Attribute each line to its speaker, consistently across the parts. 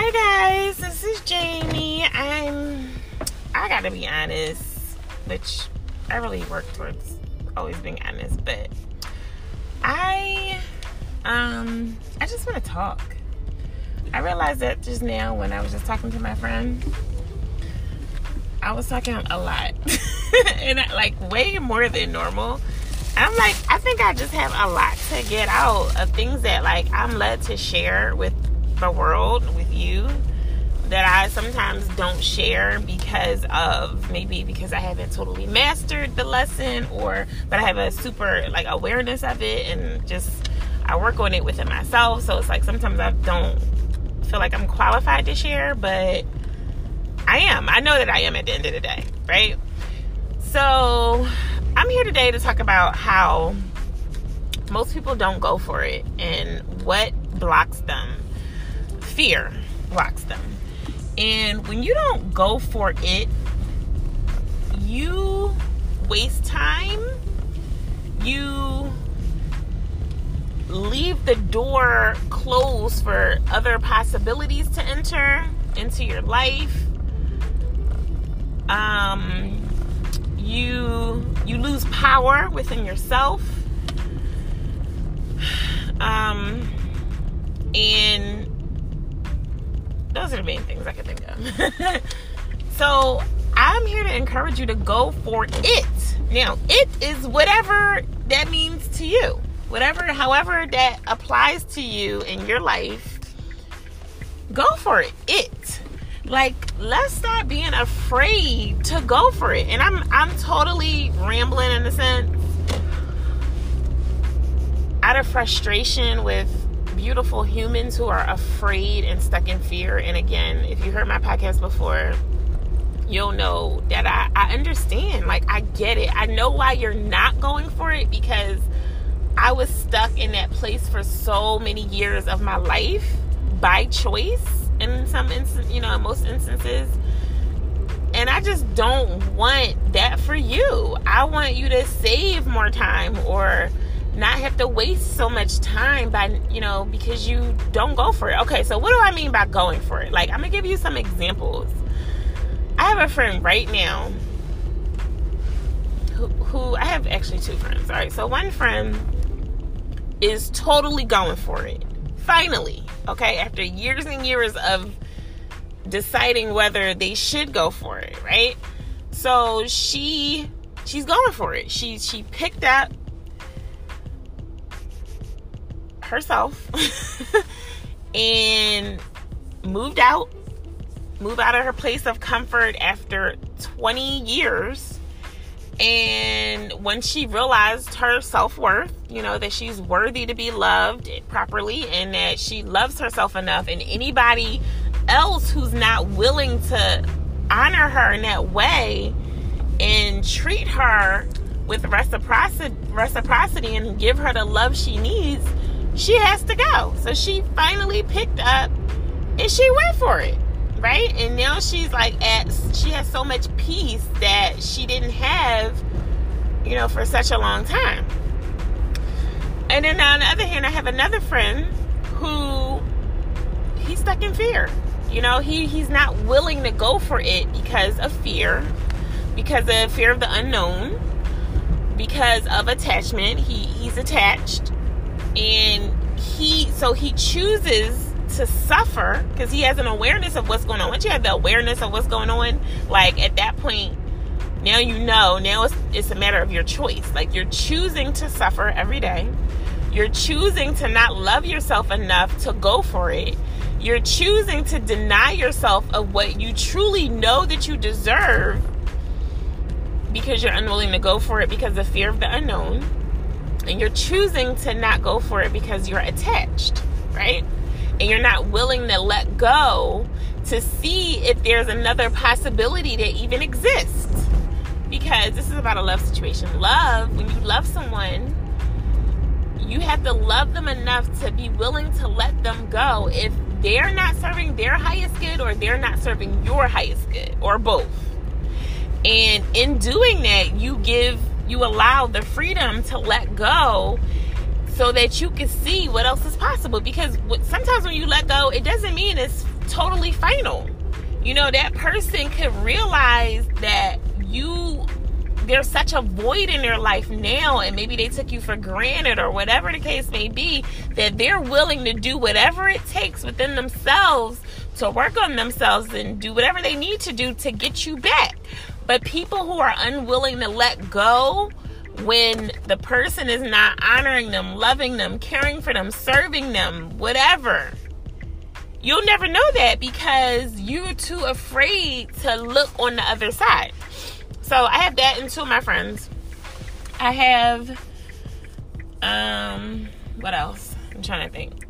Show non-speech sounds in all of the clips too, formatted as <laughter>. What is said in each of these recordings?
Speaker 1: Hi guys, this is Jamie. I'm I gotta be honest, which I really work towards always being honest, but I um I just wanna talk. I realized that just now when I was just talking to my friend. I was talking a lot. <laughs> and I, like way more than normal. I'm like, I think I just have a lot to get out of things that like I'm led to share with the world, with you, that I sometimes don't share because of maybe because I haven't totally mastered the lesson or but I have a super like awareness of it and just I work on it within myself. So it's like sometimes I don't feel like I'm qualified to share, but I am. I know that I am at the end of the day, right? So I'm here today to talk about how most people don't go for it and what blocks them. Fear blocks them. And when you don't go for it, you waste time. You leave the door closed for other possibilities to enter into your life. Um, you you lose power within yourself. <sighs> Um, and those are the main things I can think of. <laughs> so I'm here to encourage you to go for it. Now, it is whatever that means to you whatever, however that applies to you in your life, go for it. It. Like, let's stop being afraid to go for it. And I'm I'm totally rambling in a sense. Out of frustration with beautiful humans who are afraid and stuck in fear. And again, if you heard my podcast before, you'll know that I, I understand. Like, I get it. I know why you're not going for it because I was stuck in that place for so many years of my life by choice in some instances, you know, in most instances. And I just don't want that for you. I want you to save more time or not have to waste so much time by, you know, because you don't go for it. Okay, so what do I mean by going for it? Like, I'm gonna give you some examples. I have a friend right now who, who I have actually two friends. All right, so one friend is totally going for it. Finally, okay, after years and years of deciding whether they should go for it, right? So she she's going for it. She she picked up herself. <laughs> And moved out move out of her place of comfort after 20 years. And when she realized her self worth, you know, that she's worthy to be loved properly and that she loves herself enough, and anybody else who's not willing to honor her in that way and treat her with reciprocity, reciprocity and give her the love she needs, she has to go. So she finally picked up and she went for it right? And now she's like at she has so much peace that she didn't have, you know, for such a long time. And then on the other hand, I have another friend who he's stuck in fear. You know, he he's not willing to go for it because of fear, because of fear of the unknown, because of attachment. He he's attached and he so he chooses to suffer because he has an awareness of what's going on. Once you have the awareness of what's going on, like at that point, now you know. Now it's, it's a matter of your choice. Like you're choosing to suffer every day. You're choosing to not love yourself enough to go for it. You're choosing to deny yourself of what you truly know that you deserve because you're unwilling to go for it because of fear of the unknown. And you're choosing to not go for it because you're attached, right? and you're not willing to let go to see if there's another possibility that even exists. Because this is about a love situation. Love, when you love someone, you have to love them enough to be willing to let them go if they're not serving their highest good or they're not serving your highest good or both. And in doing that, you give, you allow the freedom to let go so that you can see what else is possible. Because sometimes when you let go, it doesn't mean it's totally final. You know, that person could realize that you there's such a void in their life now and maybe they took you for granted or whatever the case may be that they're willing to do whatever it takes within themselves to work on themselves and do whatever they need to do to get you back. But people who are unwilling to let go when the person is not honoring them, loving them, caring for them, serving them, whatever. You'll never know that because you're too afraid to look on the other side. So I have that and two of my friends. I have um what else? I'm trying to think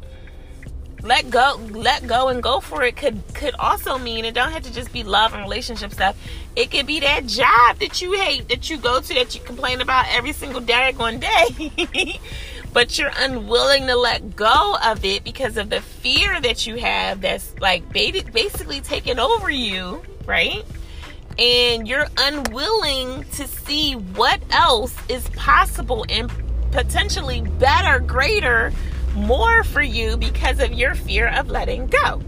Speaker 1: let go let go and go for it could could also mean it don't have to just be love and relationship stuff. It could be that job that you hate that you go to that you complain about every single day, daggone day. <laughs> But you're unwilling to let go of it because of the fear that you have that's like basically taking over you right? And you're unwilling to see what else is possible and potentially better greater more for you because of your fear of letting go.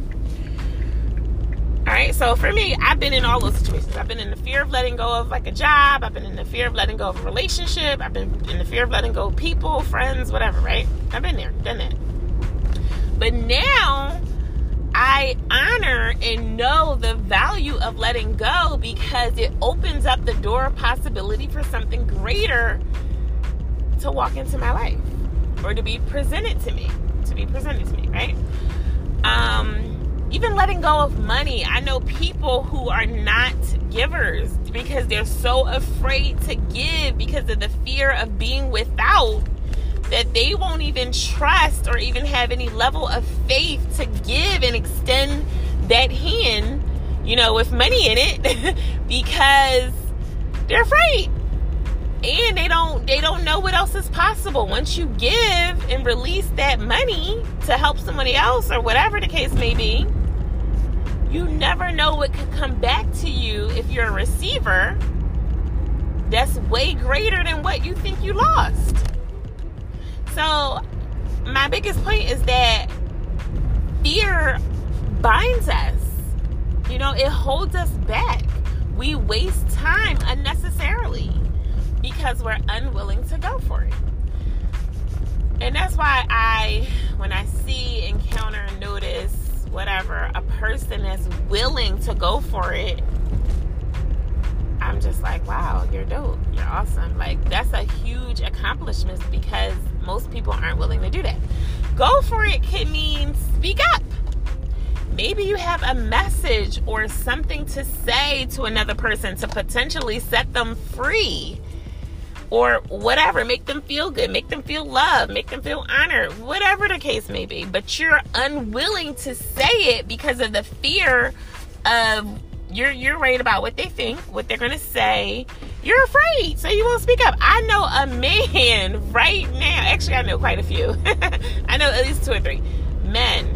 Speaker 1: All right, so for me, I've been in all those situations. I've been in the fear of letting go of like a job. I've been in the fear of letting go of a relationship. I've been in the fear of letting go of people, friends, whatever, right? I've been there, done that. But now I honor and know the value of letting go because it opens up the door of possibility for something greater to walk into my life or to be presented to me, to be presented to me, right? Um, even letting go of money. I know people who are not givers because they're so afraid to give because of the fear of being without that they won't even trust or even have any level of faith to give and extend that hand, you know, with money in it <laughs> because they're afraid and they don't they don't know what else is possible. Once you give and release that money to help somebody else or whatever the case may be you never know what could come back to you if you're a receiver that's way greater than what you think you lost. So my biggest point is that fear binds us. You know it holds us back. We waste time unnecessarily because we're unwilling to go for it. And that's why I, when I see, encounter, notice, whatever, a person that's willing to go for it, I'm just like, wow, you're dope. You're awesome. Like, that's a huge accomplishment because most people aren't willing to do that. Go for it could mean speak up. Maybe you have a message or something to say to another person to potentially set them free or whatever, make them feel good, make them feel loved, make them feel honored, whatever the case may be. But you're unwilling to say it because of the fear of you're you're worried about what they think, what they're gonna say. You're afraid, so you won't speak up. I know a man <laughs> right now. Actually, I know quite a few. <laughs> I know at least two or three men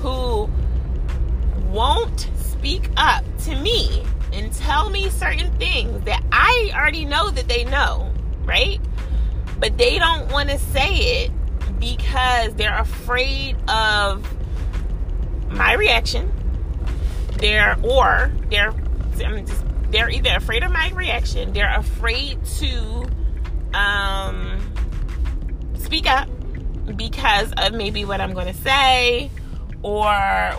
Speaker 1: who won't speak up to me and tell me certain things that I already know that they know, right? But they don't want to say it because they're afraid of my reaction. They're or they're I'm just they're either afraid of my reaction, they're afraid to um speak up because of maybe what I'm going to say or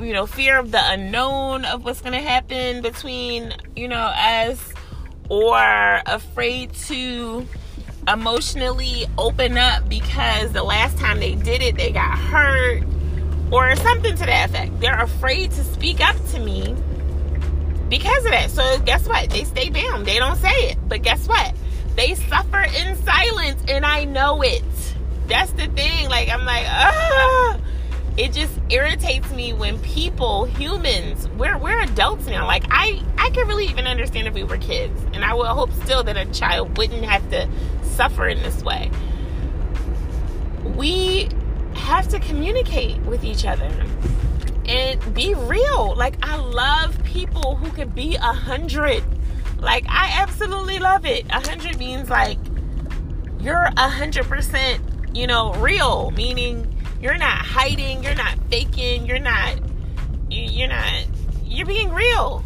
Speaker 1: you know, fear of the unknown of what's going to happen between, you know, us, or afraid to emotionally open up because the last time they did it, they got hurt, or something to that effect. They're afraid to speak up to me because of that. So, guess what? They stay down, they don't say it. But guess what? They suffer in silence, and I know it. That's the thing. Like, I'm like, ah it just irritates me when people humans we're we're adults now. Like i i could really even understand if we were kids and i would hope still that a child wouldn't have to suffer in this way. We have to communicate with each other and be real. Like i love people who could be a hundred. Like i absolutely love it. A hundred means like you're a hundred percent you know real meaning you're not hiding, you're not faking, you're not You, you're not. You're being real.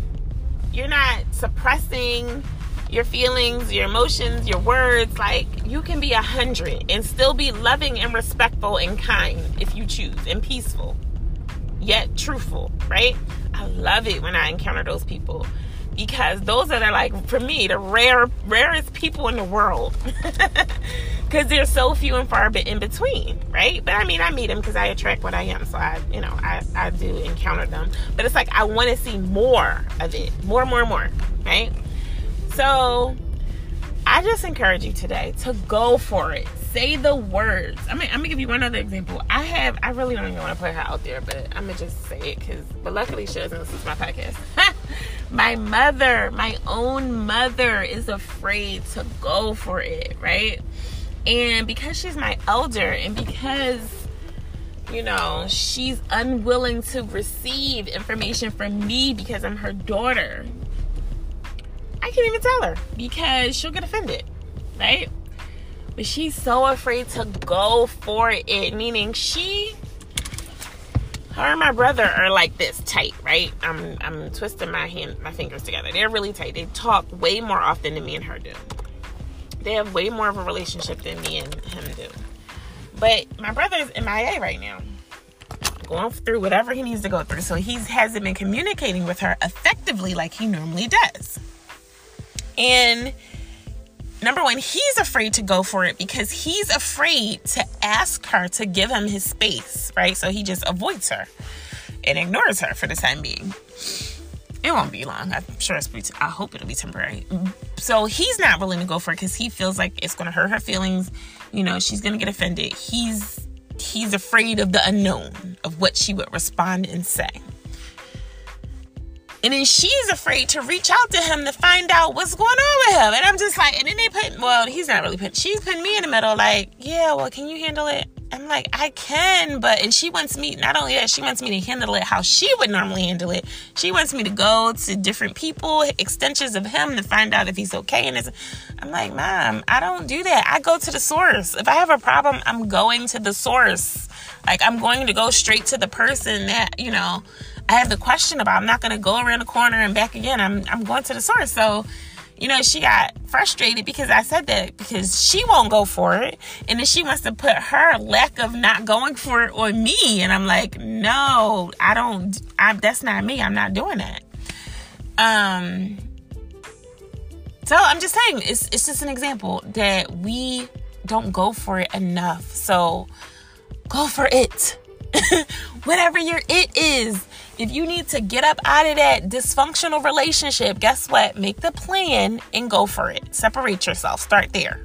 Speaker 1: You're not suppressing your feelings, your emotions, your words. Like you can be a hundred and still be loving and respectful and kind if you choose, and peaceful, yet truthful. Right? I love it when I encounter those people because those are the, like for me the rare rarest people in the world. <laughs> Because they're so few and far in between right? But i mean i meet them because i attract what i am so i you know i, I do encounter them. But it's like i want to see more of it. More more more right? So i just encourage you today to go for it. Say the words. I mean i'm gonna give you one other example. I have i really don't even want to put her out there but i'm gonna just say it because but luckily she doesn't listen to my podcast <laughs> my mother, my own mother, is afraid to go for it, right? And because she's my elder, and because, you know, she's unwilling to receive information from me because I'm her daughter, I can't even tell her because she'll get offended, right? But she's so afraid to go for it, meaning she her and my brother are like this tight, right? I'm I'm twisting my hand my fingers together. They're really tight. They talk way more often than me and her do. They have way more of a relationship than me and him do. But my brother's MIA right now. Going through whatever he needs to go through. So he hasn't been communicating with her effectively like he normally does. And number one, he's afraid to go for it because he's afraid to ask her to give him his space, right? So he just avoids her and ignores her for the time being. It won't be long. I'm sure it's. Pretty, I hope it'll be temporary. So he's not willing to go for it because he feels like it's going to hurt her feelings. You know, she's going to get offended. He's he's afraid of the unknown of what she would respond and say. And then she's afraid to reach out to him to find out what's going on with him. And I'm just like, and then they put, well, he's not really putting, she's putting me in the middle, like, yeah, well, can you handle it? I'm like, I can, but, and she wants me, not only that, she wants me to handle it how she would normally handle it. She wants me to go to different people, extensions of him to find out if he's okay. And it's, I'm like, mom, I don't do that. I go to the source. If I have a problem, I'm going to the source. Like, I'm going to go straight to the person that, you know, I have the question about. I'm not going to go around the corner and back again. I'm I'm going to the source. So, you know, she got frustrated because I said that because she won't go for it, and then she wants to put her lack of not going for it on me, and I'm like, no, I don't. I that's not me. I'm not doing that. Um. So I'm just saying, it's it's just an example that we don't go for it enough. So go for it. <laughs> Whatever your it is, if you need to get up out of that dysfunctional relationship, guess what? Make the plan and go for it. Separate yourself. Start there.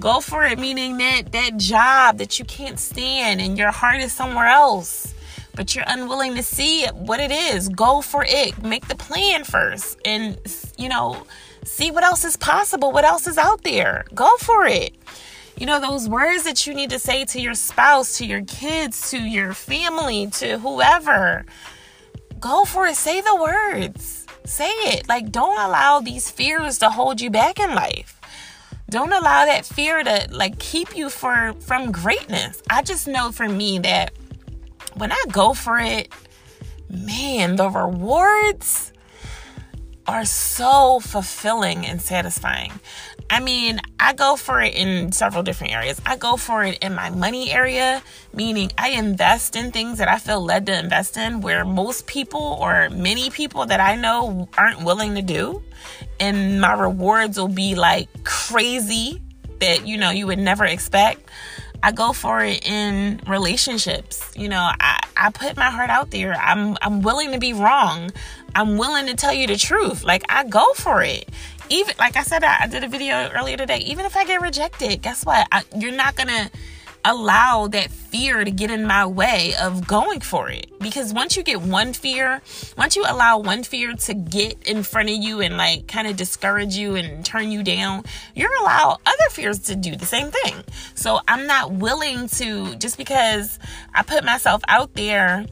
Speaker 1: Go for it, meaning that that job that you can't stand and your heart is somewhere else, but you're unwilling to see what it is. Go for it. Make the plan first and, you know, see what else is possible, what else is out there. Go for it you know, those words that you need to say to your spouse, to your kids, to your family, to whoever go for it. Say the words. Say it. Like, don't allow these fears to hold you back in life. Don't allow that fear to like keep you for from greatness. I just know for me that when I go for it, man, the rewards are so fulfilling and satisfying. I mean, I go for it in several different areas. I go for it in my money area, meaning I invest in things that I feel led to invest in where most people or many people that I know aren't willing to do. And my rewards will be like crazy that, you know, you would never expect. I go for it in relationships. You know, I, I put my heart out there. I'm I'm willing to be wrong. I'm willing to tell you the truth. Like I go for it even like I said, I, I, did a video earlier today. Even if I get rejected, guess what? I, you're not gonna allow that fear to get in my way of going for it. Because once you get one fear, once you allow one fear to get in front of you and like kind of discourage you and turn you down, you're allow other fears to do the same thing. So I'm not willing to just because I put myself out there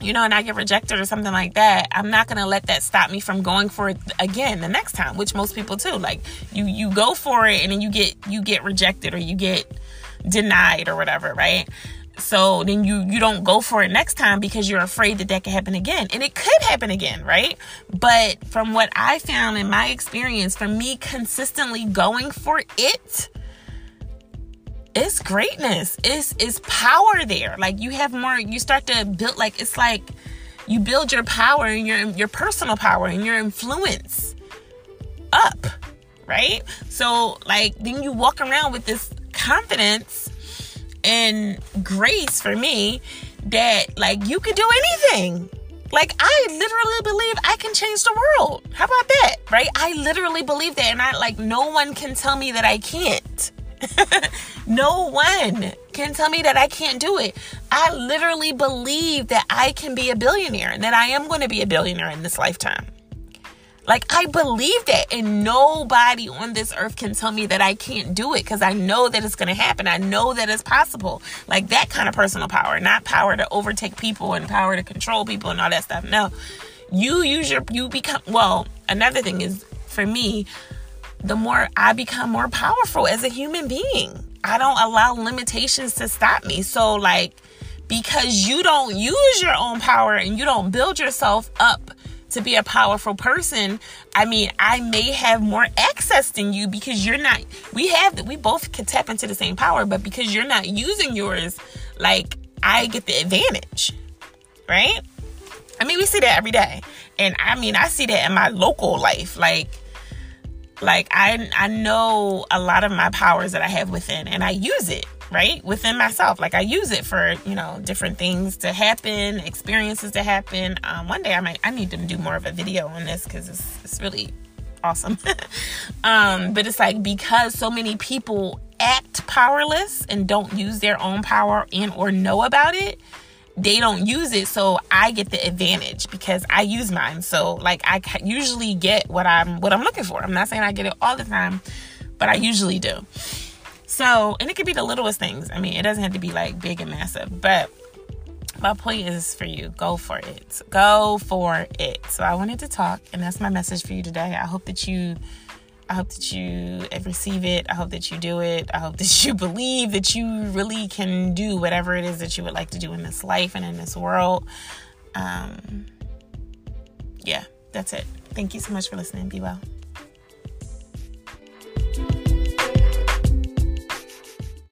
Speaker 1: you know, and I get rejected or something like that, I'm not gonna let that stop me from going for it again the next time, which most people do. Like you you go for it and then you get you get rejected or you get denied or whatever, right? so then you you don't go for it next time because you're afraid that that could happen again and it could happen again right but from what i found in my experience from me consistently going for it it's greatness it's it's power there like you have more you start to build like it's like you build your power and your your personal power and your influence up right so like then you walk around with this confidence and grace for me that like you can do anything. Like I literally believe I can change the world. How about that? Right? I literally believe that and I like no one can tell me that I can't. <laughs> no one can tell me that I can't do it. I literally believe that I can be a billionaire and that I am going to be a billionaire in this lifetime. Like, I believe that, and nobody on this earth can tell me that I can't do it because I know that it's going to happen. I know that it's possible. Like, that kind of personal power, not power to overtake people and power to control people and all that stuff. No, you use your, you become, well, another thing is for me, the more I become more powerful as a human being, I don't allow limitations to stop me. So, like, because you don't use your own power and you don't build yourself up to be a powerful person, I mean, I may have more access than you because you're not, we have, we both can tap into the same power, but because you're not using yours, like, I get the advantage, right? I mean, we see that every day. And I mean, I see that in my local life. Like, like I I know a lot of my powers that I have within and I use it right? Within myself. Like i use it for you know different things to happen experiences to happen. Um, one day i might i need to do more of a video on this because it's, it's really awesome. <laughs> Um, but it's like because so many people act powerless and don't use their own power and or know about it they don't use it so i get the advantage because i use mine so like i usually get what i'm what i'm looking for i'm not saying i get it all the time but i usually do so, and it could be the littlest things. I mean, it doesn't have to be like big and massive, but my point is for you go for it. Go for it. So, I wanted to talk, and that's my message for you today. I hope that you. I hope that you receive it. I hope that you do it. I hope that you <laughs> believe that you really can do whatever it is that you would like to do in this life and in this world. Um, yeah, that's it. Thank you so much for listening. Be well.